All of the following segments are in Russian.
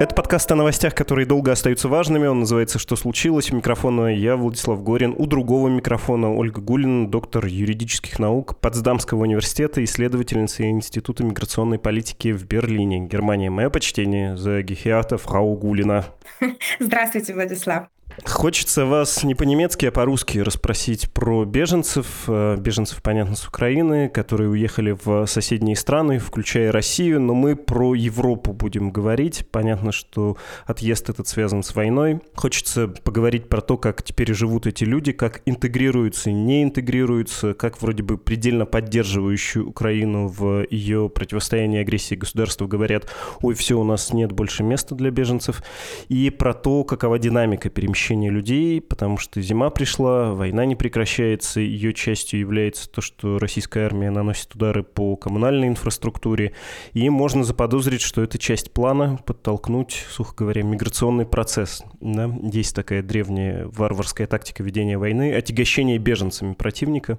Это подкаст о новостях, которые долго остаются важными. Он называется «Что случилось?». У микрофона я, Владислав Горин. У другого микрофона Ольга Гулина, доктор юридических наук Потсдамского университета, исследовательница Института миграционной политики в Берлине, Германия. Мое почтение за Гехиата Фрау Гулина. Здравствуйте, Владислав. Хочется вас не по-немецки, а по-русски расспросить про беженцев. Э, беженцев, понятно, с Украины, которые уехали в соседние страны, включая Россию. Но мы про Европу будем говорить. Понятно, что отъезд этот связан с войной. Хочется поговорить про то, как теперь живут эти люди, как интегрируются не интегрируются, как вроде бы предельно поддерживающую Украину в ее противостоянии агрессии государства говорят, ой, все, у нас нет больше места для беженцев. И про то, какова динамика перемещения перемещения людей, потому что зима пришла, война не прекращается, ее частью является то, что российская армия наносит удары по коммунальной инфраструктуре, и можно заподозрить, что это часть плана подтолкнуть, сухо говоря, миграционный процесс. Да? Есть такая древняя варварская тактика ведения войны, отягощение беженцами противника.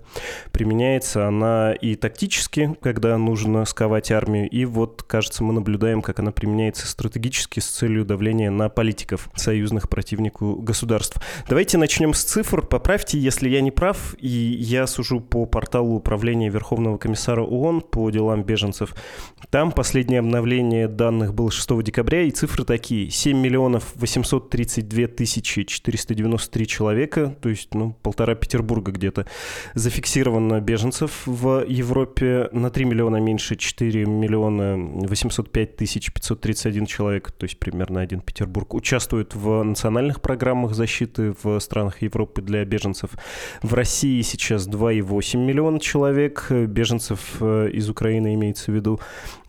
Применяется она и тактически, когда нужно сковать армию, и вот, кажется, мы наблюдаем, как она применяется стратегически с целью давления на политиков, союзных противнику государств. Давайте начнем с цифр. Поправьте, если я не прав, и я сужу по порталу управления Верховного комиссара ООН по делам беженцев. Там последнее обновление данных было 6 декабря, и цифры такие. 7 миллионов 832 тысячи 493 человека, то есть ну, полтора Петербурга где-то, зафиксировано беженцев в Европе на 3 миллиона меньше, 4 миллиона 805 тысяч 531 человек, то есть примерно один Петербург, участвуют в национальных программах программах защиты в странах Европы для беженцев. В России сейчас 2,8 миллиона человек, беженцев э, из Украины имеется в виду.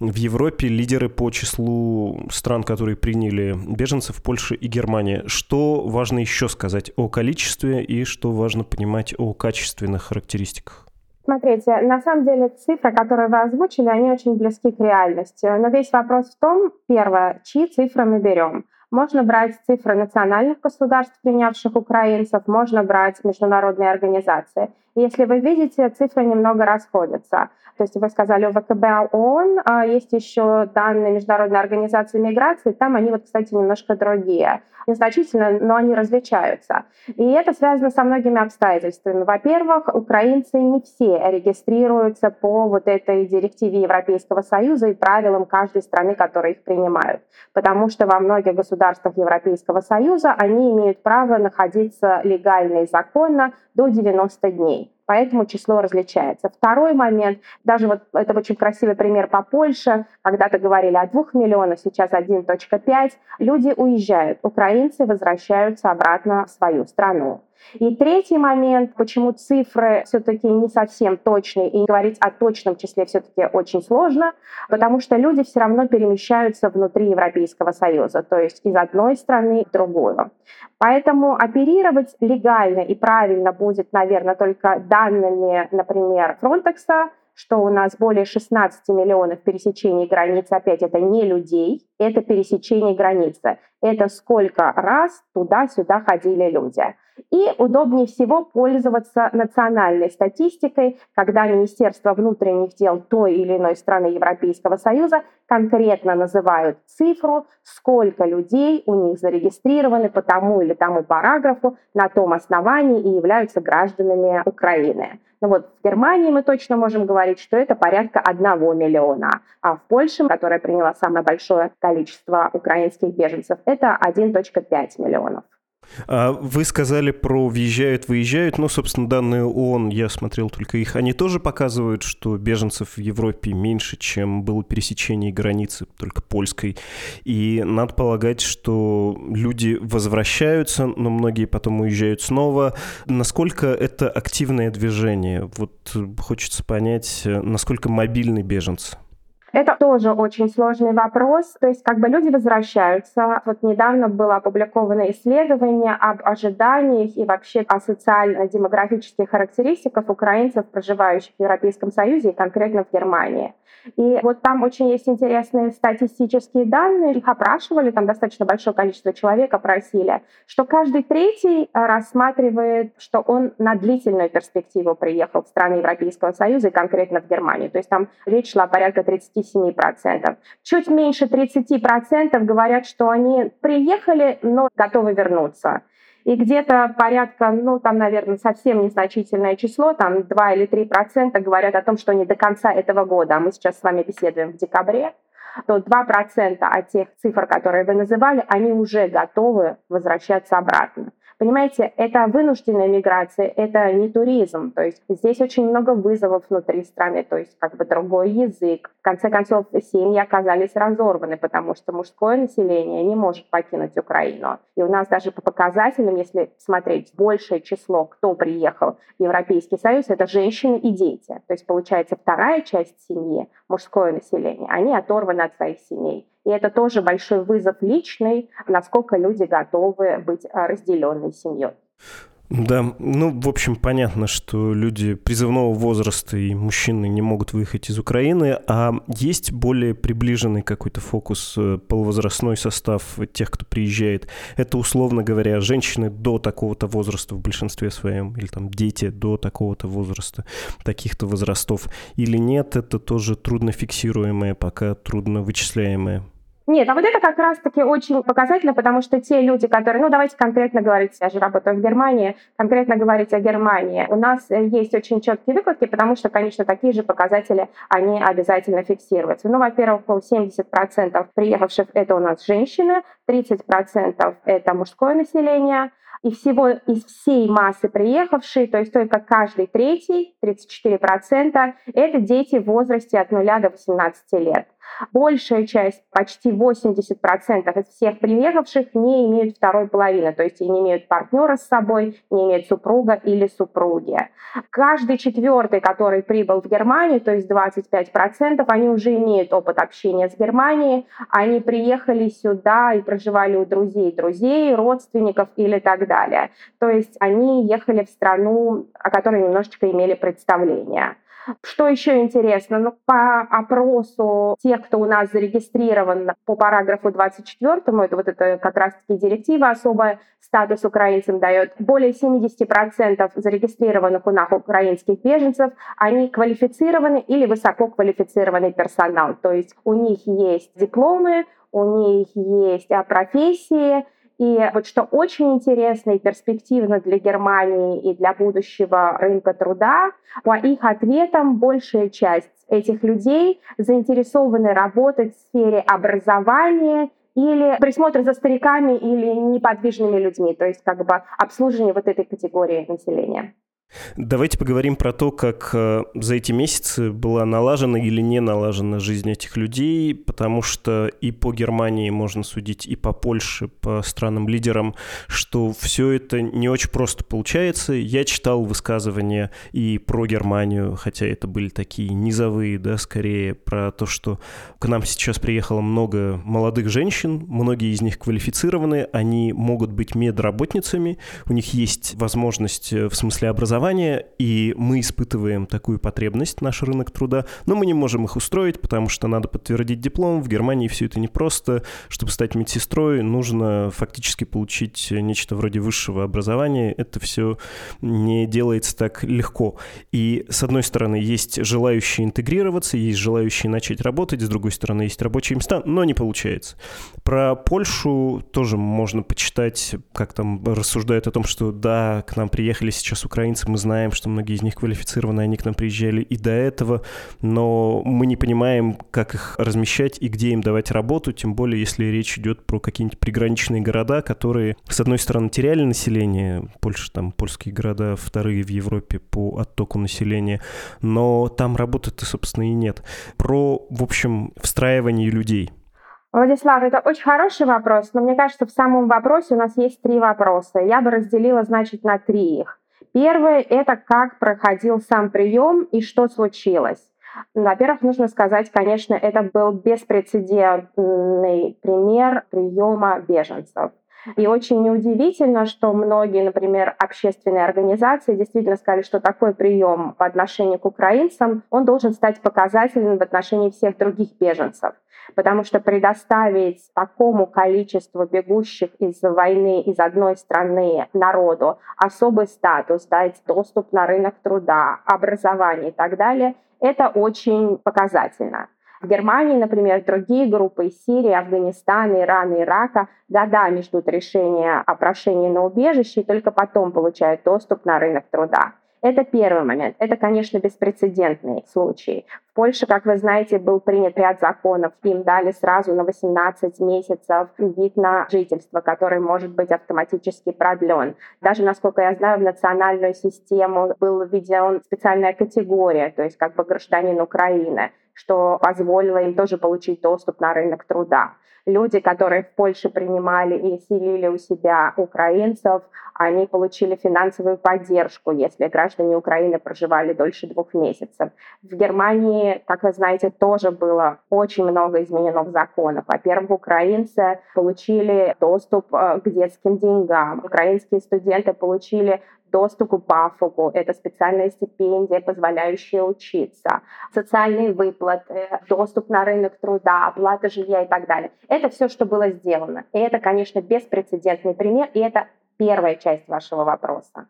В Европе лидеры по числу стран, которые приняли беженцев, Польша и Германия. Что важно еще сказать о количестве и что важно понимать о качественных характеристиках? Смотрите, на самом деле цифры, которые вы озвучили, они очень близки к реальности. Но весь вопрос в том, первое, чьи цифры мы берем. Можно брать цифры национальных государств, принявших украинцев, можно брать международные организации. Если вы видите, цифры немного расходятся. То есть вы сказали о ВКБ ООН, а есть еще данные Международной организации миграции, там они вот, кстати, немножко другие. Незначительно, но они различаются. И это связано со многими обстоятельствами. Во-первых, украинцы не все регистрируются по вот этой директиве Европейского Союза и правилам каждой страны, которые их принимают. Потому что во многих государствах Европейского Союза они имеют право находиться легально и законно до 90 дней поэтому число различается. Второй момент, даже вот это очень красивый пример по Польше, когда-то говорили о 2 миллионах, сейчас 1.5, люди уезжают, украинцы возвращаются обратно в свою страну. И третий момент, почему цифры все-таки не совсем точные, и говорить о точном числе все-таки очень сложно, потому что люди все равно перемещаются внутри Европейского Союза, то есть из одной страны в другую. Поэтому оперировать легально и правильно будет, наверное, только данными, например, Фронтекса, что у нас более 16 миллионов пересечений границы, опять это не людей, это пересечение границы. Это сколько раз туда-сюда ходили люди. И удобнее всего пользоваться национальной статистикой, когда Министерство внутренних дел той или иной страны Европейского Союза конкретно называют цифру, сколько людей у них зарегистрированы по тому или тому параграфу на том основании и являются гражданами Украины. Ну вот в Германии мы точно можем говорить, что это порядка одного миллиона, а в Польше, которая приняла самое большое количество украинских беженцев, это 1,5 миллионов. А вы сказали про въезжают, выезжают. Ну, собственно, данные ООН, я смотрел только их, они тоже показывают, что беженцев в Европе меньше, чем было пересечение границы, только польской. И надо полагать, что люди возвращаются, но многие потом уезжают снова. Насколько это активное движение? Вот хочется понять, насколько мобильны беженцы. Это тоже очень сложный вопрос. То есть как бы люди возвращаются. Вот недавно было опубликовано исследование об ожиданиях и вообще о социально-демографических характеристиках украинцев, проживающих в Европейском Союзе и конкретно в Германии. И вот там очень есть интересные статистические данные. Их опрашивали, там достаточно большое количество человек опросили, что каждый третий рассматривает, что он на длительную перспективу приехал в страны Европейского Союза и конкретно в Германию. То есть там речь шла порядка 37%. Чуть меньше 30% говорят, что они приехали, но готовы вернуться и где-то порядка, ну, там, наверное, совсем незначительное число, там 2 или 3 процента говорят о том, что не до конца этого года, а мы сейчас с вами беседуем в декабре, то 2% от тех цифр, которые вы называли, они уже готовы возвращаться обратно. Понимаете, это вынужденная миграция, это не туризм. То есть здесь очень много вызовов внутри страны, то есть как бы другой язык. В конце концов, семьи оказались разорваны, потому что мужское население не может покинуть Украину. И у нас даже по показателям, если смотреть большее число, кто приехал в Европейский Союз, это женщины и дети. То есть получается вторая часть семьи, мужское население, они оторваны от своих семей. И это тоже большой вызов личный, насколько люди готовы быть а, разделенной семьей. Да, ну, в общем, понятно, что люди призывного возраста и мужчины не могут выехать из Украины, а есть более приближенный какой-то фокус, э, полувозрастной состав тех, кто приезжает. Это, условно говоря, женщины до такого-то возраста в большинстве своем, или там дети до такого-то возраста, таких-то возрастов. Или нет, это тоже трудно фиксируемое, пока трудно вычисляемое. Нет, а вот это как раз-таки очень показательно, потому что те люди, которые, ну давайте конкретно говорить, я же работаю в Германии, конкретно говорить о Германии, у нас э, есть очень четкие выкладки, потому что, конечно, такие же показатели, они обязательно фиксируются. Ну, во-первых, 70% приехавших это у нас женщины, 30% это мужское население, и всего из всей массы приехавшей, то есть только каждый третий, 34%, это дети в возрасте от 0 до 18 лет. Большая часть, почти 80% из всех приехавших не имеют второй половины, то есть не имеют партнера с собой, не имеют супруга или супруги. Каждый четвертый, который прибыл в Германию, то есть 25%, они уже имеют опыт общения с Германией, они приехали сюда и проживали у друзей друзей, родственников или так далее. То есть они ехали в страну, о которой немножечко имели представление. Что еще интересно? Ну, по опросу тех, кто у нас зарегистрирован по параграфу 24, это вот это как раз-таки директива особая, статус украинцам дает, более 70% зарегистрированных у нас украинских беженцев, они квалифицированы или высококвалифицированный персонал. То есть у них есть дипломы, у них есть профессии, и вот что очень интересно и перспективно для Германии и для будущего рынка труда, по их ответам большая часть этих людей заинтересованы работать в сфере образования или присмотр за стариками или неподвижными людьми, то есть как бы обслуживание вот этой категории населения. Давайте поговорим про то, как э, за эти месяцы была налажена или не налажена жизнь этих людей, потому что и по Германии можно судить, и по Польше, по странам-лидерам, что все это не очень просто получается. Я читал высказывания и про Германию, хотя это были такие низовые, да, скорее про то, что к нам сейчас приехало много молодых женщин, многие из них квалифицированы, они могут быть медработницами, у них есть возможность э, в смысле образования образования, и мы испытываем такую потребность, наш рынок труда, но мы не можем их устроить, потому что надо подтвердить диплом. В Германии все это непросто. Чтобы стать медсестрой, нужно фактически получить нечто вроде высшего образования. Это все не делается так легко. И, с одной стороны, есть желающие интегрироваться, есть желающие начать работать, с другой стороны, есть рабочие места, но не получается. Про Польшу тоже можно почитать, как там рассуждают о том, что да, к нам приехали сейчас украинцы, мы знаем, что многие из них квалифицированы, они к нам приезжали и до этого, но мы не понимаем, как их размещать и где им давать работу, тем более, если речь идет про какие-нибудь приграничные города, которые, с одной стороны, теряли население, Польша, там, польские города вторые в Европе по оттоку населения, но там работы-то, собственно, и нет. Про, в общем, встраивание людей – Владислав, это очень хороший вопрос, но мне кажется, в самом вопросе у нас есть три вопроса. Я бы разделила, значит, на три их. Первое – это как проходил сам прием и что случилось. Во-первых, нужно сказать, конечно, это был беспрецедентный пример приема беженцев. И очень неудивительно, что многие, например, общественные организации действительно сказали, что такой прием по отношению к украинцам, он должен стать показательным в отношении всех других беженцев. Потому что предоставить такому количеству бегущих из войны из одной страны народу особый статус, дать доступ на рынок труда, образование и так далее, это очень показательно. В Германии, например, другие группы из Сирии, Афганистана, Ирана, Ирака годами ждут решения о прошении на убежище и только потом получают доступ на рынок труда. Это первый момент. Это, конечно, беспрецедентный случай. В Польше, как вы знаете, был принят ряд законов. Им дали сразу на 18 месяцев вид на жительство, который может быть автоматически продлен. Даже, насколько я знаю, в национальную систему был введен специальная категория, то есть как бы гражданин Украины что позволило им тоже получить доступ на рынок труда. Люди, которые в Польше принимали и селили у себя украинцев, они получили финансовую поддержку, если граждане Украины проживали дольше двух месяцев. В Германии, как вы знаете, тоже было очень много изменено в законах. Во-первых, украинцы получили доступ э, к детским деньгам. Украинские студенты получили доступ к БАФОГу, это специальная стипендия, позволяющая учиться, социальные выплаты, доступ на рынок труда, оплата жилья и так далее. Это все, что было сделано. И это, конечно, беспрецедентный пример, и это первая часть вашего вопроса.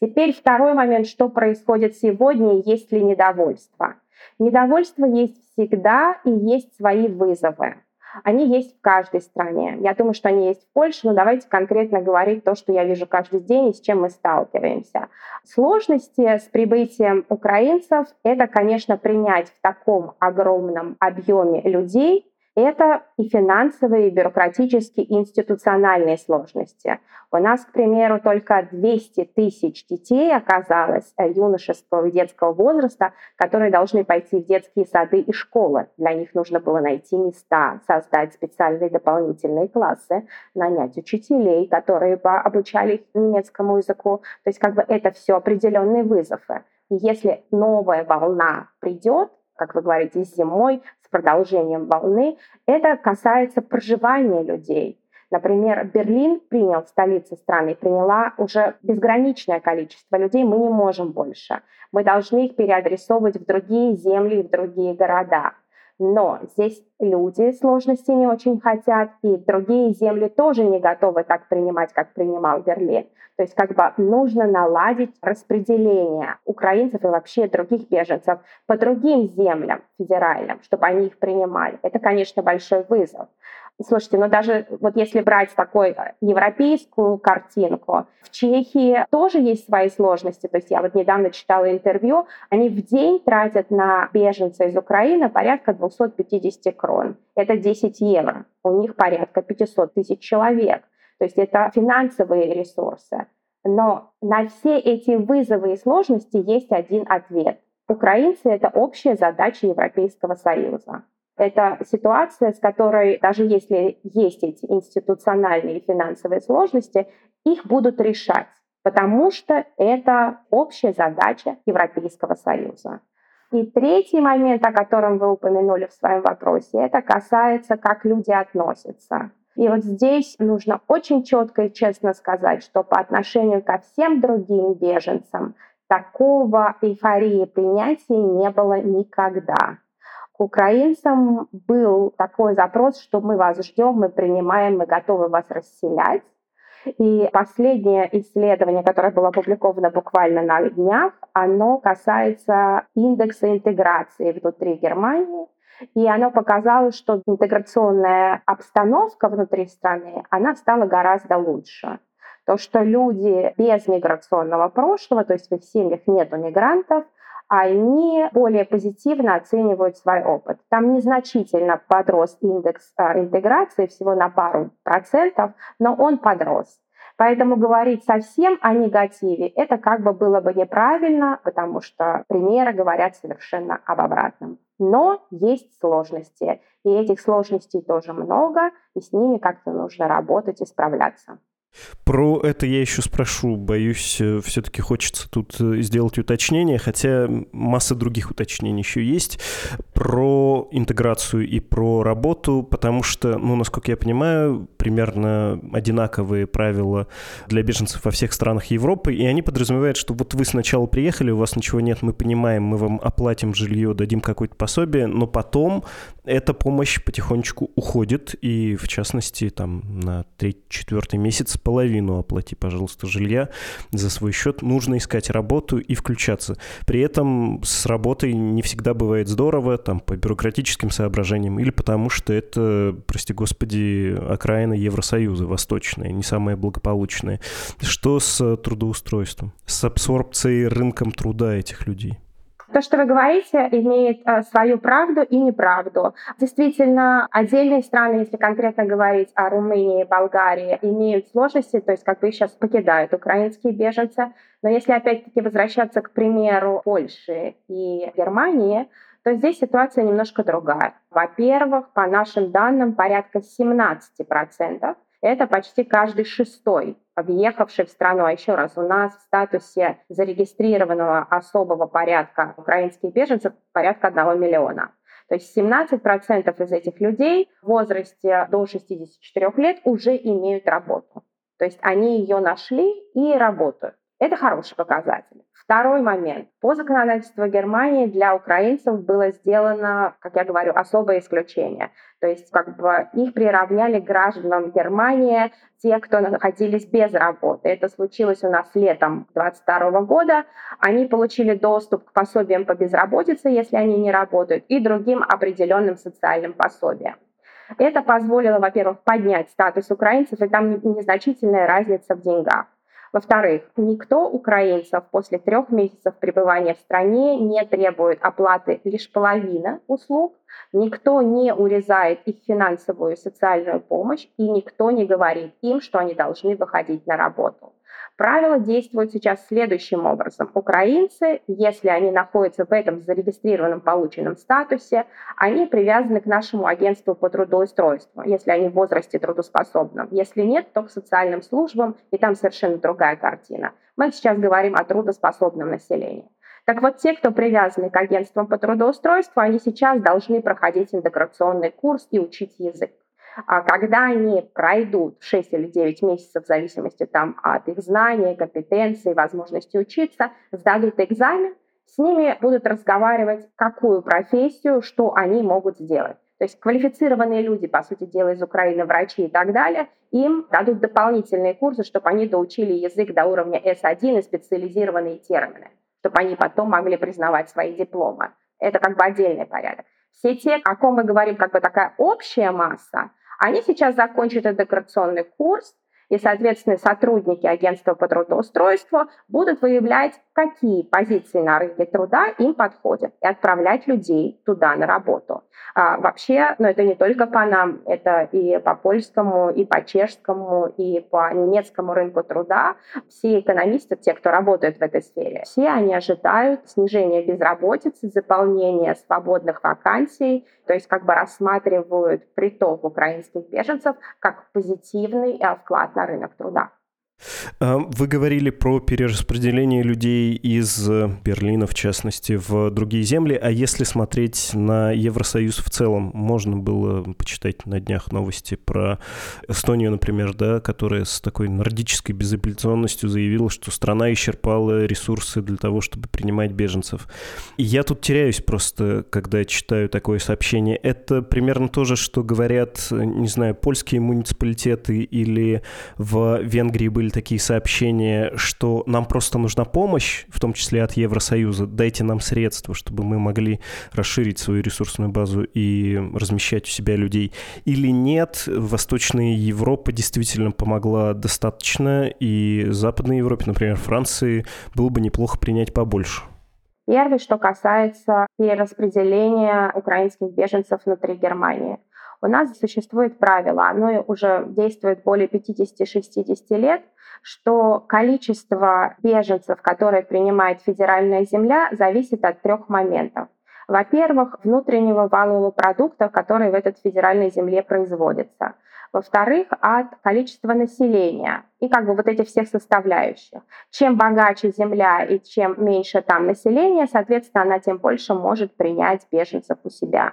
Теперь второй момент, что происходит сегодня, есть ли недовольство. Недовольство есть всегда и есть свои вызовы. Они есть в каждой стране. Я думаю, что они есть в Польше, но давайте конкретно говорить то, что я вижу каждый день и с чем мы сталкиваемся. Сложности с прибытием украинцев – это, конечно, принять в таком огромном объеме людей это и финансовые, и бюрократические, и институциональные сложности. У нас, к примеру, только 200 тысяч детей оказалось э, юношеского и детского возраста, которые должны пойти в детские сады и школы. Для них нужно было найти места, создать специальные дополнительные классы, нанять учителей, которые бы обучали их немецкому языку. То есть как бы это все определенные вызовы. И если новая волна придет, как вы говорите, зимой, продолжением волны, это касается проживания людей. Например, Берлин принял, столица страны, приняла уже безграничное количество людей, мы не можем больше. Мы должны их переадресовывать в другие земли в другие города. Но здесь люди сложности не очень хотят, и другие земли тоже не готовы так принимать, как принимал Берлин. То есть как бы нужно наладить распределение украинцев и вообще других беженцев по другим землям федеральным, чтобы они их принимали. Это, конечно, большой вызов. Слушайте, ну даже вот если брать такую европейскую картинку, в Чехии тоже есть свои сложности. То есть я вот недавно читала интервью, они в день тратят на беженца из Украины порядка 250 крон. Это 10 евро. У них порядка 500 тысяч человек. То есть это финансовые ресурсы. Но на все эти вызовы и сложности есть один ответ. Украинцы — это общая задача Европейского Союза. Это ситуация, с которой, даже если есть эти институциональные финансовые сложности, их будут решать, потому что это общая задача Европейского Союза. И третий момент, о котором вы упомянули в своем вопросе, это касается, как люди относятся. И вот здесь нужно очень четко и честно сказать, что по отношению ко всем другим беженцам такого эйфории принятия не было никогда. К украинцам был такой запрос, что мы вас ждем, мы принимаем, мы готовы вас расселять. И последнее исследование, которое было опубликовано буквально на днях, оно касается индекса интеграции внутри Германии. И оно показало, что интеграционная обстановка внутри страны, она стала гораздо лучше. То, что люди без миграционного прошлого, то есть в их семьях нет мигрантов, они более позитивно оценивают свой опыт. Там незначительно подрос индекс а, интеграции, всего на пару процентов, но он подрос. Поэтому говорить совсем о негативе, это как бы было бы неправильно, потому что примеры говорят совершенно об обратном. Но есть сложности, и этих сложностей тоже много, и с ними как-то нужно работать и справляться. Про это я еще спрошу. Боюсь, э, все-таки хочется тут э, сделать уточнение, хотя масса других уточнений еще есть про интеграцию и про работу, потому что, ну, насколько я понимаю, примерно одинаковые правила для беженцев во всех странах Европы, и они подразумевают, что вот вы сначала приехали, у вас ничего нет, мы понимаем, мы вам оплатим жилье, дадим какое-то пособие, но потом эта помощь потихонечку уходит, и в частности, там, на третий-четвертый месяц половину оплати, пожалуйста, жилья за свой счет. Нужно искать работу и включаться. При этом с работой не всегда бывает здорово, там, по бюрократическим соображениям, или потому что это, прости господи, окраина Евросоюза, восточная, не самая благополучная. Что с трудоустройством, с абсорбцией рынком труда этих людей? То, что вы говорите, имеет э, свою правду и неправду. Действительно, отдельные страны, если конкретно говорить о Румынии и Болгарии, имеют сложности, то есть как бы их сейчас покидают украинские беженцы. Но если опять-таки возвращаться к примеру Польши и Германии, то здесь ситуация немножко другая. Во-первых, по нашим данным, порядка 17% это почти каждый шестой въехавший в страну. А еще раз, у нас в статусе зарегистрированного особого порядка украинских беженцев порядка 1 миллиона. То есть 17% из этих людей в возрасте до 64 лет уже имеют работу. То есть они ее нашли и работают. Это хороший показатель. Второй момент. По законодательству Германии для украинцев было сделано, как я говорю, особое исключение. То есть как бы их приравняли к гражданам Германии, те, кто находились без работы. Это случилось у нас летом 2022 года. Они получили доступ к пособиям по безработице, если они не работают, и другим определенным социальным пособиям. Это позволило, во-первых, поднять статус украинцев, и там незначительная разница в деньгах. Во-вторых, никто украинцев после трех месяцев пребывания в стране не требует оплаты лишь половины услуг, никто не урезает их финансовую и социальную помощь, и никто не говорит им, что они должны выходить на работу. Правила действуют сейчас следующим образом. Украинцы, если они находятся в этом зарегистрированном полученном статусе, они привязаны к нашему агентству по трудоустройству, если они в возрасте трудоспособном. Если нет, то к социальным службам, и там совершенно другая картина. Мы сейчас говорим о трудоспособном населении. Так вот, те, кто привязаны к агентствам по трудоустройству, они сейчас должны проходить интеграционный курс и учить язык. А когда они пройдут 6 или 9 месяцев, в зависимости там, от их знаний, компетенций, возможности учиться, сдадут экзамен, с ними будут разговаривать, какую профессию, что они могут сделать. То есть квалифицированные люди, по сути дела, из Украины, врачи и так далее, им дадут дополнительные курсы, чтобы они доучили язык до уровня S1 и специализированные термины, чтобы они потом могли признавать свои дипломы. Это как бы отдельный порядок. Все те, о ком мы говорим, как бы такая общая масса, они сейчас закончат интеграционный курс, и, соответственно, сотрудники агентства по трудоустройству будут выявлять, какие позиции на рынке труда им подходят, и отправлять людей туда на работу. А вообще, ну, это не только по нам, это и по польскому, и по чешскому, и по немецкому рынку труда. Все экономисты, те, кто работают в этой сфере, все они ожидают снижения безработицы, заполнения свободных вакансий, то есть как бы рассматривают приток украинских беженцев как позитивный э, вклад на рынок труда. А, вы говорили про перераспределение людей из Берлина, в частности, в другие земли. А если смотреть на Евросоюз в целом, можно было почитать на днях новости про Эстонию, например, да, которая с такой нордической безапелляционностью заявила, что страна исчерпала ресурсы для того, чтобы принимать беженцев. И я тут теряюсь просто, когда читаю такое сообщение. Это примерно то же, что говорят, не знаю, польские муниципалитеты или в Венгрии были такие сообщения, что нам просто нужна помощь, в том числе от Евросоюза, дайте нам средства, чтобы мы могли расширить свою ресурсную базу и размещать у себя людей. Или нет, Восточная Европа действительно помогла достаточно, и Западной Европе, например, Франции, было бы неплохо принять побольше. Первый, что касается перераспределения украинских беженцев внутри Германии. У нас существует правило, оно уже действует более 50-60 лет, что количество беженцев, которые принимает федеральная земля, зависит от трех моментов. Во-первых, внутреннего валового продукта, который в этой федеральной земле производится. Во-вторых, от количества населения и как бы вот этих всех составляющих. Чем богаче земля и чем меньше там населения, соответственно, она тем больше может принять беженцев у себя.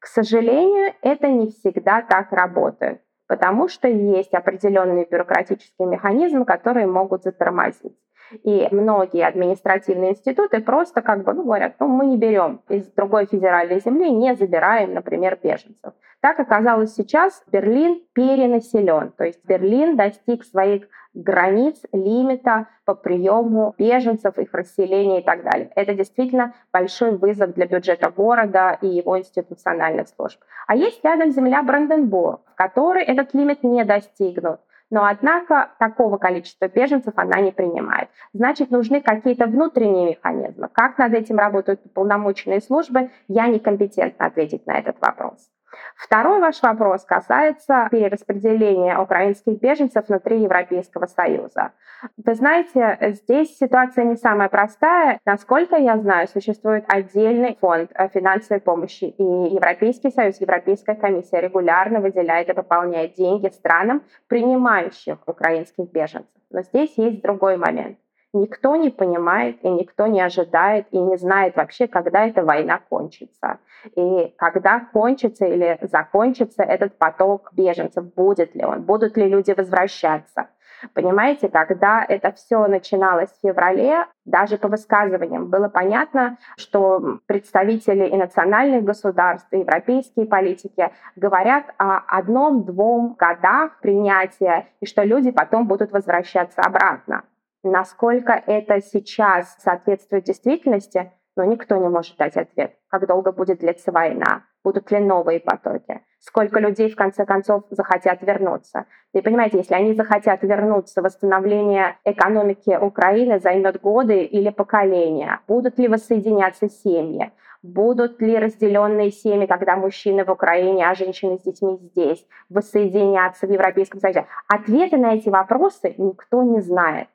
К сожалению, это не всегда так работает, потому что есть определенные бюрократические механизмы, которые могут затормозить. И многие административные институты просто как бы ну, говорят, ну мы не берем из другой федеральной земли, не забираем, например, беженцев. Так оказалось сейчас, Берлин перенаселен. То есть Берлин достиг своих границ, лимита по приему беженцев, их расселения и так далее. Это действительно большой вызов для бюджета города и его институциональных служб. А есть рядом земля Бранденбург, в которой этот лимит не достигнут но однако такого количества беженцев она не принимает. Значит, нужны какие-то внутренние механизмы. Как над этим работают полномоченные службы, я некомпетентна ответить на этот вопрос. Второй ваш вопрос касается перераспределения украинских беженцев внутри Европейского Союза. Вы знаете, здесь ситуация не самая простая. Насколько я знаю, существует отдельный фонд финансовой помощи, и Европейский Союз, Европейская комиссия регулярно выделяет и пополняет деньги странам, принимающих украинских беженцев. Но здесь есть другой момент никто не понимает и никто не ожидает и не знает вообще, когда эта война кончится. И когда кончится или закончится этот поток беженцев, будет ли он, будут ли люди возвращаться. Понимаете, когда это все начиналось в феврале, даже по высказываниям было понятно, что представители и национальных государств, и европейские политики говорят о одном-двум годах принятия, и что люди потом будут возвращаться обратно. Насколько это сейчас соответствует действительности, но никто не может дать ответ. Как долго будет длиться война? Будут ли новые потоки? Сколько людей, в конце концов, захотят вернуться? И понимаете, если они захотят вернуться, восстановление экономики Украины займет годы или поколения. Будут ли воссоединяться семьи? Будут ли разделенные семьи, когда мужчины в Украине, а женщины с детьми здесь, воссоединяться в Европейском Союзе? Ответы на эти вопросы никто не знает.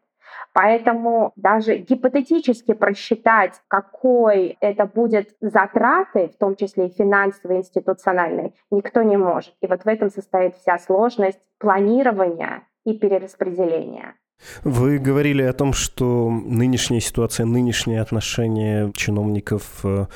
Поэтому даже гипотетически просчитать, какой это будет затраты, в том числе и финансовые, институциональные, никто не может. И вот в этом состоит вся сложность планирования и перераспределения. Вы говорили о том, что нынешняя ситуация, нынешнее отношение чиновников, э,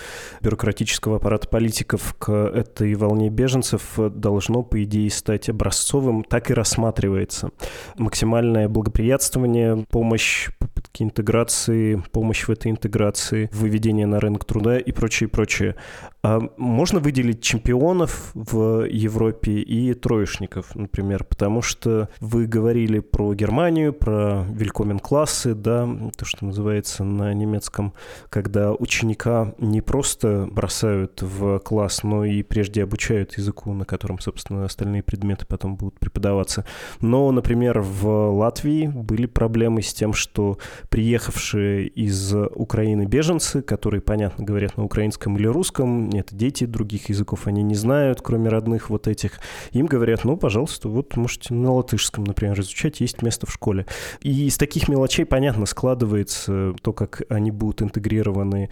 бюрократического аппарата политиков к этой волне беженцев должно, по идее, стать образцовым. Так и рассматривается. Максимальное благоприятствование, помощь, попытки интеграции, помощь в этой интеграции, выведение на рынок труда и прочее, прочее. А можно выделить чемпионов в Европе и троечников, например, потому что вы говорили про Германию, про Велькомен-классы, да, то, что называется на немецком, когда ученика не просто бросают в класс, но и прежде обучают языку, на котором, собственно, остальные предметы потом будут преподаваться. Но, например, в Латвии были проблемы с тем, что приехавшие из Украины беженцы, которые, понятно, говорят на украинском или русском, нет, дети других языков они не знают, кроме родных вот этих. Им говорят, ну, пожалуйста, вот можете на латышском, например, изучать, есть место в школе. И из таких мелочей, понятно, складывается то, как они будут интегрированы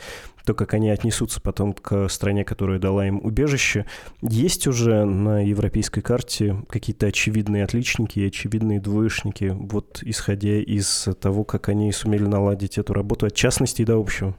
то, как они отнесутся потом к стране, которая дала им убежище. Есть уже на европейской карте какие-то очевидные отличники и очевидные двоечники, вот исходя из того, как они сумели наладить эту работу от частности до общего?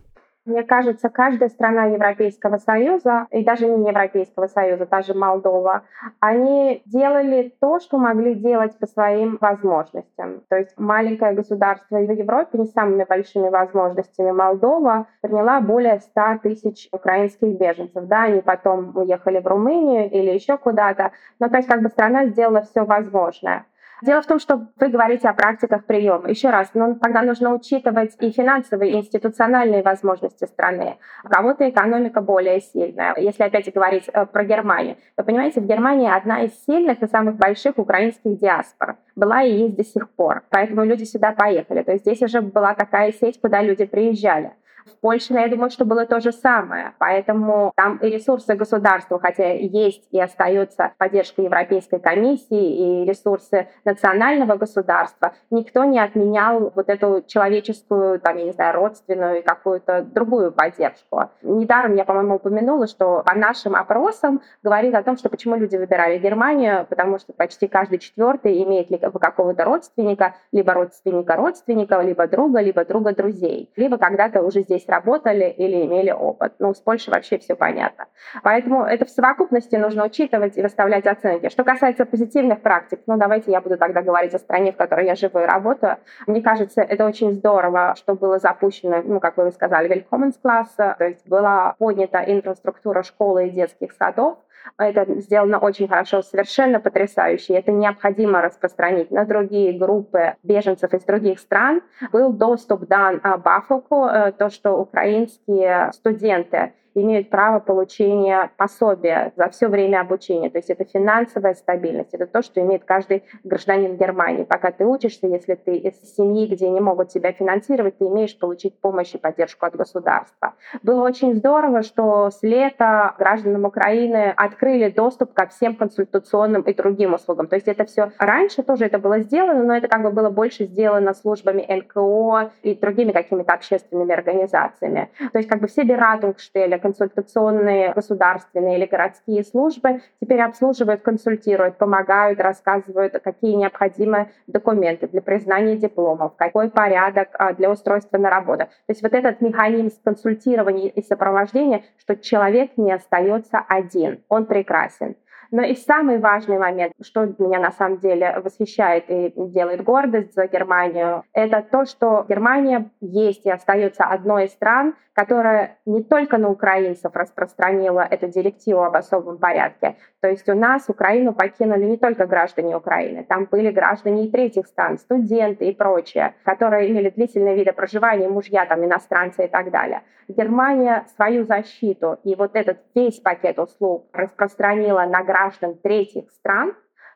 Мне кажется, каждая страна Европейского Союза, и даже не Европейского Союза, даже Молдова, они делали то, что могли делать по своим возможностям. То есть маленькое государство в Европе не самыми большими возможностями Молдова приняла более 100 тысяч украинских беженцев. Да, они потом уехали в Румынию или еще куда-то, но то есть как бы страна сделала все возможное. Дело в том, что вы говорите о практиках приема. Еще раз, ну, тогда нужно учитывать и финансовые, и институциональные возможности страны. У кого-то экономика более сильная. Если опять говорить э, про Германию, вы понимаете, в Германии одна из сильных и самых больших украинских диаспор. Была и есть до сих пор. Поэтому люди сюда поехали. То есть здесь уже была такая сеть, куда люди приезжали. В Польше, я думаю, что было то же самое. Поэтому там и ресурсы государства, хотя есть и остается поддержка Европейской комиссии и ресурсы национального государства, никто не отменял вот эту человеческую, там, я не знаю, родственную и какую-то другую поддержку. Недаром я, по-моему, упомянула, что по нашим опросам говорит о том, что почему люди выбирали Германию, потому что почти каждый четвертый имеет либо какого-то родственника, либо родственника родственника, либо друга, либо друга друзей, либо когда-то уже здесь работали или имели опыт. Ну, с Польшей вообще все понятно. Поэтому это в совокупности нужно учитывать и выставлять оценки. Что касается позитивных практик, ну, давайте я буду тогда говорить о стране, в которой я живу и работаю. Мне кажется, это очень здорово, что было запущено, ну, как вы сказали, Welcomens класса, то есть была поднята инфраструктура школы и детских садов, это сделано очень хорошо, совершенно потрясающе. Это необходимо распространить на другие группы беженцев из других стран. Был доступ дан Бафоку, э, то, что украинские студенты имеют право получения пособия за все время обучения. То есть это финансовая стабильность. Это то, что имеет каждый гражданин Германии. Пока ты учишься, если ты из семьи, где не могут тебя финансировать, ты имеешь получить помощь и поддержку от государства. Было очень здорово, что с лета гражданам Украины открыли доступ ко всем консультационным и другим услугам. То есть это все раньше тоже это было сделано, но это как бы было больше сделано службами НКО и другими какими-то общественными организациями. То есть как бы все Beratungsstelle, консультационные государственные или городские службы теперь обслуживают, консультируют, помогают, рассказывают, какие необходимы документы для признания дипломов, какой порядок а, для устройства на работу. То есть вот этот механизм консультирования и сопровождения, что человек не остается один, он прекрасен. Но и самый важный момент, что меня на самом деле восхищает и делает гордость за Германию, это то, что Германия есть и остается одной из стран, которая не только на украинцев распространила эту директиву об особом порядке. То есть у нас Украину покинули не только граждане Украины, там были граждане и третьих стран, студенты и прочее, которые имели длительные виды проживания, мужья там иностранцы и так далее. Германия свою защиту и вот этот весь пакет услуг распространила на граждан третьих стран,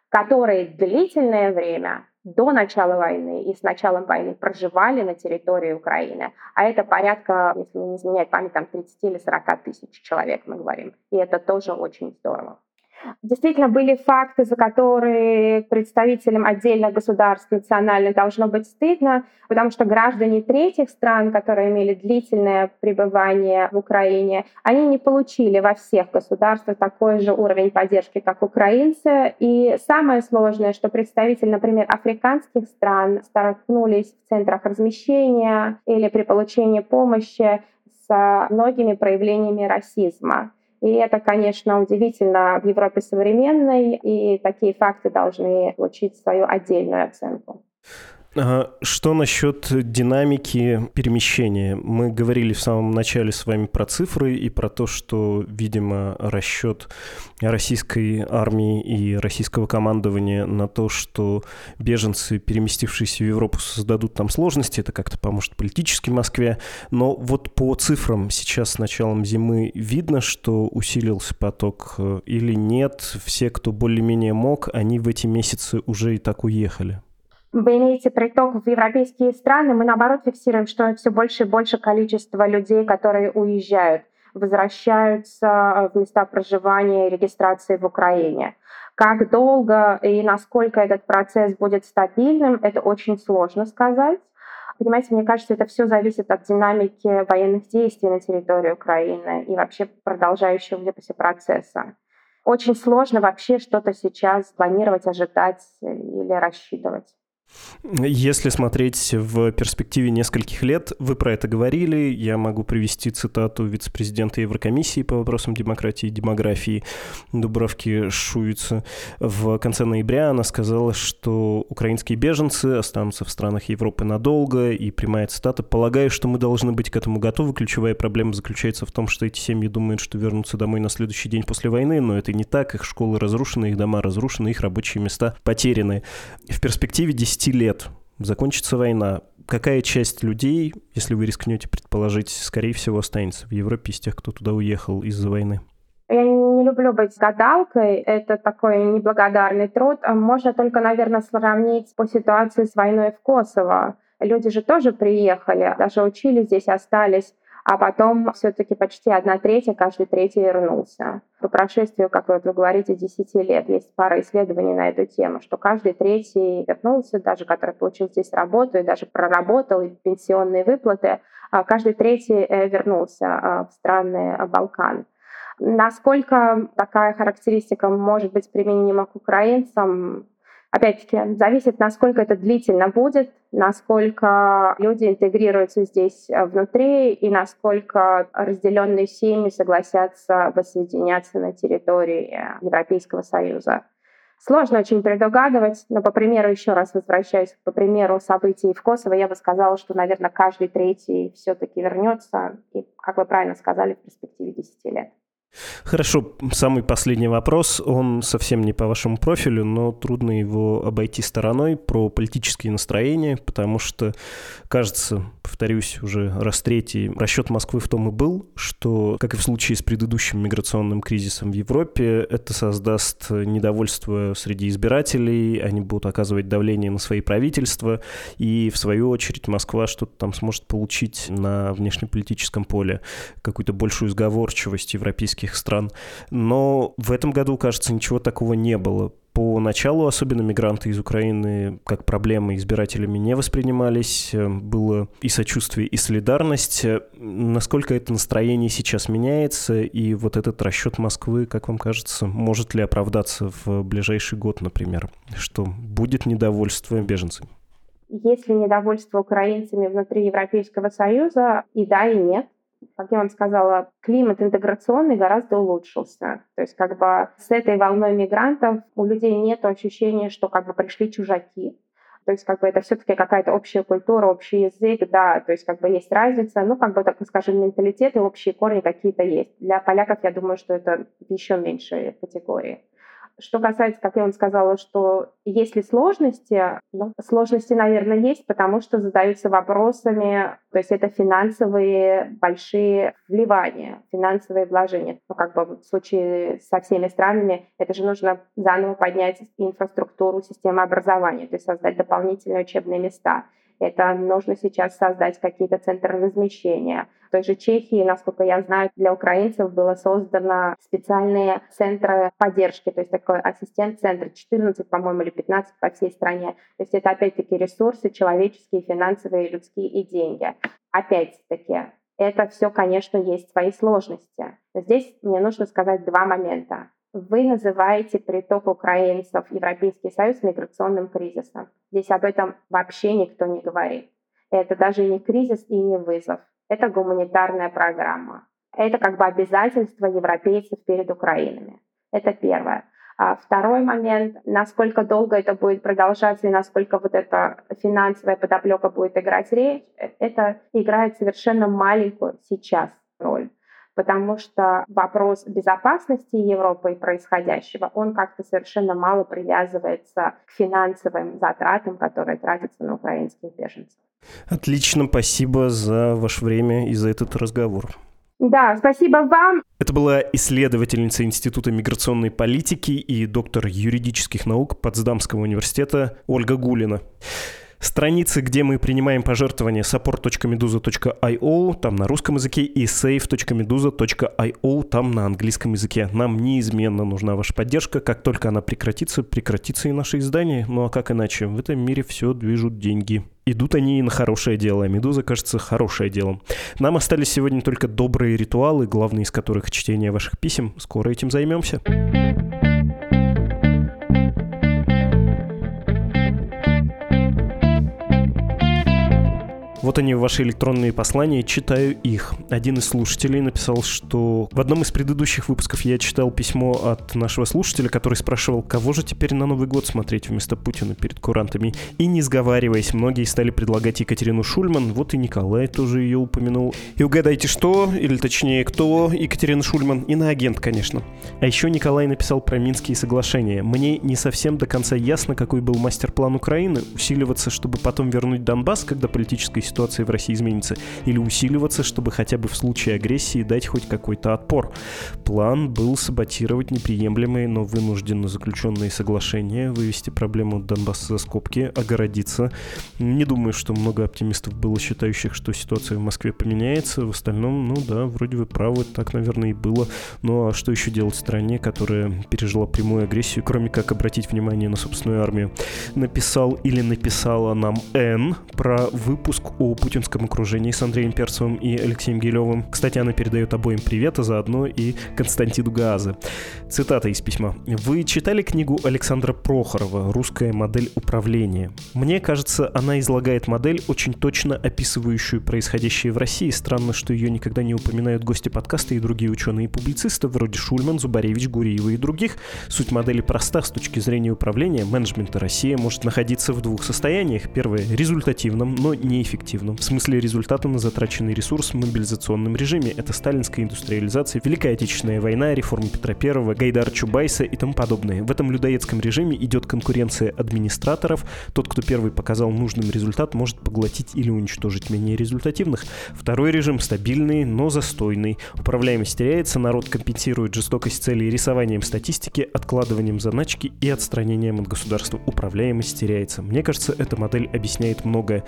которые длительное время до начала войны и с началом войны проживали на территории Украины. А это порядка, если не изменяет память, там 30 или 40 тысяч человек мы говорим. И это тоже очень здорово. Действительно, были факты, за которые представителям отдельных государств национальных должно быть стыдно, потому что граждане третьих стран, которые имели длительное пребывание в Украине, они не получили во всех государствах такой же уровень поддержки, как украинцы. И самое сложное, что представители, например, африканских стран столкнулись в центрах размещения или при получении помощи с многими проявлениями расизма. И это, конечно, удивительно в Европе современной, и такие факты должны получить свою отдельную оценку. Что насчет динамики перемещения? Мы говорили в самом начале с вами про цифры и про то, что, видимо, расчет российской армии и российского командования на то, что беженцы, переместившиеся в Европу, создадут там сложности, это как-то поможет политически Москве. Но вот по цифрам сейчас с началом зимы видно, что усилился поток э, или нет? Все, кто более-менее мог, они в эти месяцы уже и так уехали. Вы имеете приток в европейские страны, мы наоборот фиксируем, что все больше и больше количество людей, которые уезжают, возвращаются в места проживания и регистрации в Украине. Как долго и насколько этот процесс будет стабильным, это очень сложно сказать. Понимаете, мне кажется, это все зависит от динамики военных действий на территории Украины и вообще продолжающегося процесса. Очень сложно вообще что-то сейчас планировать, ожидать или рассчитывать. Если смотреть в перспективе нескольких лет, вы про это говорили, я могу привести цитату вице-президента Еврокомиссии по вопросам демократии и демографии Дубравки Шуица. В конце ноября она сказала, что украинские беженцы останутся в странах Европы надолго, и прямая цитата «Полагаю, что мы должны быть к этому готовы. Ключевая проблема заключается в том, что эти семьи думают, что вернутся домой на следующий день после войны, но это не так. Их школы разрушены, их дома разрушены, их рабочие места потеряны». В перспективе 10 10 лет закончится война, какая часть людей, если вы рискнете предположить, скорее всего, останется в Европе из тех, кто туда уехал из-за войны? Я не люблю быть гадалкой, это такой неблагодарный труд. Можно только, наверное, сравнить по ситуации с войной в Косово. Люди же тоже приехали, даже учились здесь, остались а потом все-таки почти одна третья, каждый третий вернулся. По прошествию, как вот вы говорите, 10 лет есть пара исследований на эту тему, что каждый третий вернулся, даже который получил здесь работу и даже проработал и пенсионные выплаты, а каждый третий э, вернулся а, в страны Балкан. Насколько такая характеристика может быть применима к украинцам, Опять-таки, зависит, насколько это длительно будет, насколько люди интегрируются здесь э, внутри и насколько разделенные семьи согласятся воссоединяться на территории Европейского Союза. Сложно очень предугадывать, но по примеру, еще раз возвращаюсь, по примеру событий в Косово, я бы сказала, что, наверное, каждый третий все-таки вернется, и, как вы правильно сказали, в перспективе 10 лет. Хорошо, самый последний вопрос, он совсем не по вашему профилю, но трудно его обойти стороной про политические настроения, потому что, кажется, повторюсь уже раз третий, расчет Москвы в том и был, что, как и в случае с предыдущим миграционным кризисом в Европе, это создаст недовольство среди избирателей, они будут оказывать давление на свои правительства, и, в свою очередь, Москва что-то там сможет получить на внешнеполитическом поле, какую-то большую сговорчивость европейских европейских стран. Но в этом году, кажется, ничего такого не было. Поначалу, особенно мигранты из Украины, как проблемы избирателями не воспринимались. Было и сочувствие, и солидарность. Насколько это настроение сейчас меняется, и вот этот расчет Москвы, как вам кажется, может ли оправдаться в ближайший год, например? Что будет недовольство беженцами? Если недовольство украинцами внутри Европейского Союза, и да, и нет как я вам сказала, климат интеграционный гораздо улучшился. То есть как бы с этой волной мигрантов у людей нет ощущения, что как бы пришли чужаки. То есть как бы это все-таки какая-то общая культура, общий язык, да, то есть как бы есть разница, ну как бы так скажем, менталитет и общие корни какие-то есть. Для поляков я думаю, что это еще меньшие категории. Что касается, как я вам сказала, что есть ли сложности, ну, сложности, наверное, есть, потому что задаются вопросами, то есть это финансовые большие вливания, финансовые вложения. Ну, как бы в случае со всеми странами, это же нужно заново поднять инфраструктуру системы образования, то есть создать дополнительные учебные места. Это нужно сейчас создать какие-то центры размещения. В той же Чехии, насколько я знаю, для украинцев было создано специальные центры поддержки, то есть такой ассистент-центр, 14, по-моему, или 15 по всей стране. То есть это опять-таки ресурсы человеческие, финансовые, людские и деньги. Опять-таки, это все, конечно, есть свои сложности. Здесь мне нужно сказать два момента. Вы называете приток украинцев в Европейский Союз миграционным кризисом. Здесь об этом вообще никто не говорит. Это даже не кризис и не вызов. Это гуманитарная программа. Это как бы обязательство европейцев перед Украинами. Это первое. А второй момент, насколько долго это будет продолжаться и насколько вот эта финансовая подоплека будет играть речь, э, это играет совершенно маленькую сейчас роль потому что вопрос безопасности Европы и происходящего, он как-то совершенно мало привязывается к финансовым затратам, которые тратятся на украинских беженцев. Отлично, спасибо за ваше время и за этот разговор. Да, спасибо вам. Это была исследовательница Института миграционной политики и доктор юридических наук Потсдамского университета Ольга Гулина. Страницы, где мы принимаем пожертвования support.meduza.io, там на русском языке, и save.meduza.io, там на английском языке. Нам неизменно нужна ваша поддержка. Как только она прекратится, прекратится и наше издание. Ну а как иначе? В этом мире все движут деньги. Идут они на хорошее дело. Медуза, кажется, хорошее дело. Нам остались сегодня только добрые ритуалы, главный из которых чтение ваших писем. Скоро этим займемся. Вот они, ваши электронные послания, читаю их. Один из слушателей написал, что в одном из предыдущих выпусков я читал письмо от нашего слушателя, который спрашивал, кого же теперь на Новый год смотреть вместо Путина перед курантами. И не сговариваясь, многие стали предлагать Екатерину Шульман, вот и Николай тоже ее упомянул. И угадайте, что, или точнее, кто Екатерина Шульман, иноагент, конечно. А еще Николай написал про Минские соглашения. Мне не совсем до конца ясно, какой был мастер-план Украины, усиливаться, чтобы потом вернуть Донбасс, когда политическая ситуация ситуация в России изменится, или усиливаться, чтобы хотя бы в случае агрессии дать хоть какой-то отпор. План был саботировать неприемлемые, но вынужденно заключенные соглашения, вывести проблему Донбасса за скобки, огородиться. Не думаю, что много оптимистов было считающих, что ситуация в Москве поменяется. В остальном, ну да, вроде вы правы, так, наверное, и было. Ну а что еще делать стране, которая пережила прямую агрессию, кроме как обратить внимание на собственную армию? Написал или написала нам Н про выпуск о путинском окружении с Андреем Перцевым и Алексеем Гилевым. Кстати, она передает обоим привет, а заодно и Константину Гаазы. Цитата из письма. «Вы читали книгу Александра Прохорова «Русская модель управления»? Мне кажется, она излагает модель, очень точно описывающую происходящее в России. Странно, что ее никогда не упоминают гости подкаста и другие ученые и публицисты, вроде Шульман, Зубаревич, Гуриева и других. Суть модели проста с точки зрения управления. Менеджмента Россия может находиться в двух состояниях. Первое – результативном, но неэффективном. В смысле результата на затраченный ресурс в мобилизационном режиме. Это сталинская индустриализация, Великая Отечественная война, реформа Петра I, Гайдар Чубайса и тому подобное. В этом людоедском режиме идет конкуренция администраторов. Тот, кто первый показал нужным результат, может поглотить или уничтожить менее результативных. Второй режим стабильный, но застойный. Управляемость теряется, народ компенсирует жестокость целей рисованием статистики, откладыванием заначки и отстранением от государства. Управляемость теряется. Мне кажется, эта модель объясняет многое.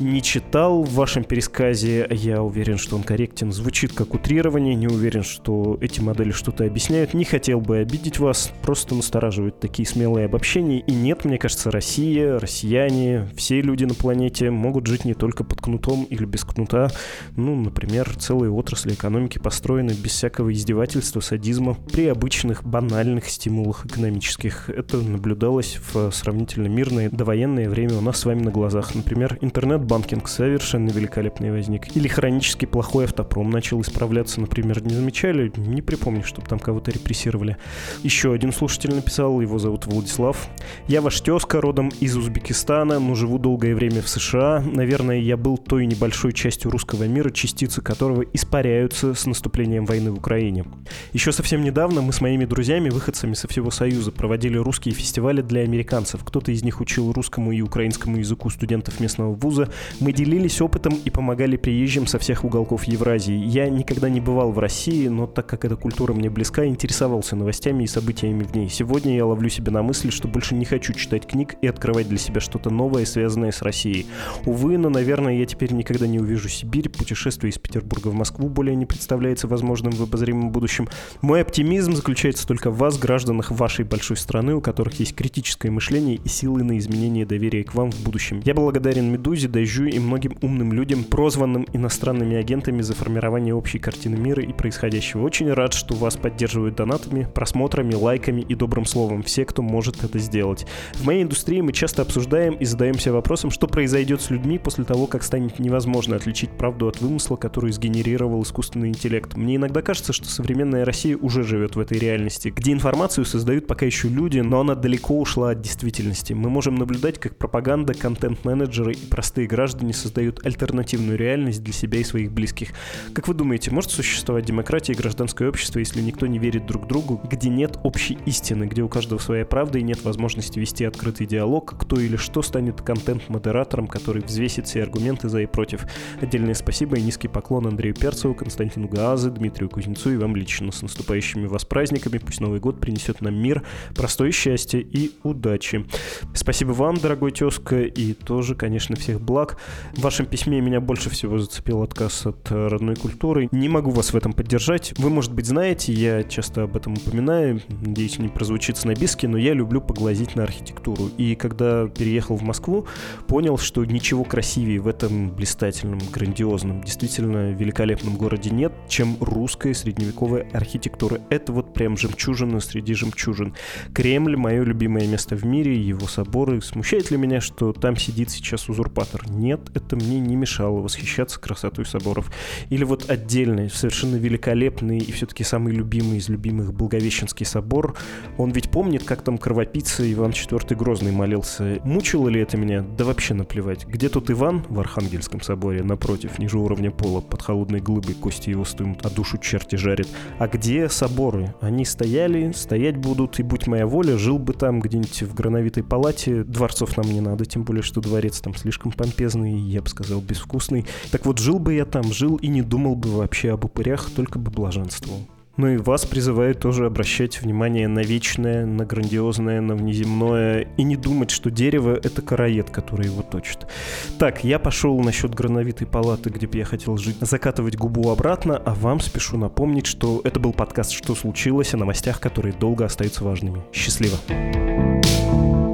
Не читал в вашем пересказе, я уверен, что он корректен. Звучит как утрирование, не уверен, что эти модели что-то объясняют. Не хотел бы обидеть вас, просто настораживают такие смелые обобщения. И нет, мне кажется, Россия, россияне, все люди на планете могут жить не только под кнутом или без кнута. Ну, например, целые отрасли экономики построены без всякого издевательства, садизма, при обычных банальных стимулах экономических. Это наблюдалось в сравнительно мирное довоенное время у нас с вами на глазах. Например, интернет-банкинг совершенно великолепный возник. Или хронически плохой автопром начал исправляться, например, не замечали? Не припомню, чтобы там кого-то репрессировали. Еще один слушатель написал, его зовут Владислав. Я ваш тезка, родом из Узбекистана, но живу долгое время в США. Наверное, я был той небольшой частью русского мира, частицы которого испаряются с наступлением войны в Украине. Еще совсем недавно мы с моими друзьями, выходцами со всего Союза, проводили русские фестивали для американцев. Кто-то из них учил русскому и украинскому языку студентов местного вуза. Мы делились опытом и помогали приезжим со всех уголков Евразии. Я никогда не бывал в России, но так как эта культура мне близка, интересовался новостями и событиями в ней. Сегодня я ловлю себя на мысли, что больше не хочу читать книг и открывать для себя что-то новое, связанное с Россией. Увы, но, наверное, я теперь никогда не увижу Сибирь. Путешествие из Петербурга в Москву более не представляется возможным в обозримом будущем. Мой оптимизм заключается только в вас, гражданах вашей большой страны, у которых есть критическое мышление и силы на изменение доверия к вам в будущем. Я благодарен Медузе, Дождю и многим умным людям, прозванным иностранными агентами за формирование общей картины мира и происходящего. Очень рад, что вас поддерживают донатами, просмотрами, лайками и добрым словом все, кто может это сделать. В моей индустрии мы часто обсуждаем и задаемся вопросом, что произойдет с людьми после того, как станет невозможно отличить правду от вымысла, который сгенерировал искусственный интеллект. Мне иногда кажется, что современная Россия уже живет в этой реальности, где информацию создают пока еще люди, но она далеко ушла от действительности. Мы можем наблюдать, как пропаганда, контент-менеджеры и простые граждане создают альтернативную реальность для себя и своих близких. Как вы думаете, может существовать демократия и гражданское общество, если никто не верит друг другу, где нет общей истины, где у каждого своя правда и нет возможности вести открытый диалог, кто или что станет контент-модератором, который взвесит все аргументы за и против. Отдельное спасибо и низкий поклон Андрею Перцеву, Константину Гаазы, Дмитрию Кузнецу и вам лично. С наступающими вас праздниками. Пусть Новый год принесет нам мир, простое счастье и удачи. Спасибо вам, дорогой тезка, и тоже, конечно, всех благ. В вашем письме меня больше всего зацепил отказ от родной культуры. Не могу вас в этом поддержать. Вы, может быть, знаете, я часто об этом упоминаю, надеюсь, не прозвучит снобистски, но я люблю поглазить на архитектуру. И когда переехал в Москву, понял, что ничего красивее в этом блистательном, грандиозном, действительно великолепном городе нет, чем русская средневековая архитектура. Это вот прям жемчужина среди жемчужин. Кремль — мое любимое место в мире, его соборы. Смущает ли меня, что там сидит сейчас узурпатор? Нет, это мне не мешало восхищаться красотой соборов. Или вот отдельный, совершенно великолепный и все-таки самый любимый из любимых Благовещенский собор. Он ведь помнит, как там кровопийца Иван IV Грозный молился. Мучило ли это меня? Да вообще наплевать. Где тут Иван в Архангельском соборе, напротив, ниже уровня пола, под холодной глыбой кости его стынут, а душу черти жарит. А где соборы? Они стояли, стоять будут, и будь моя воля, жил бы там где-нибудь в грановитой палате. Дворцов нам не надо, тем более, что дворец там слишком помпезный. Я бы сказал, безвкусный. Так вот, жил бы я там, жил и не думал бы вообще об упырях, только бы блаженствовал. Ну и вас призываю тоже обращать внимание на вечное, на грандиозное, на внеземное, и не думать, что дерево — это караед, который его точит. Так, я пошел насчет грановитой палаты, где бы я хотел жить, закатывать губу обратно, а вам спешу напомнить, что это был подкаст «Что случилось?» о новостях, которые долго остаются важными. Счастливо! thank you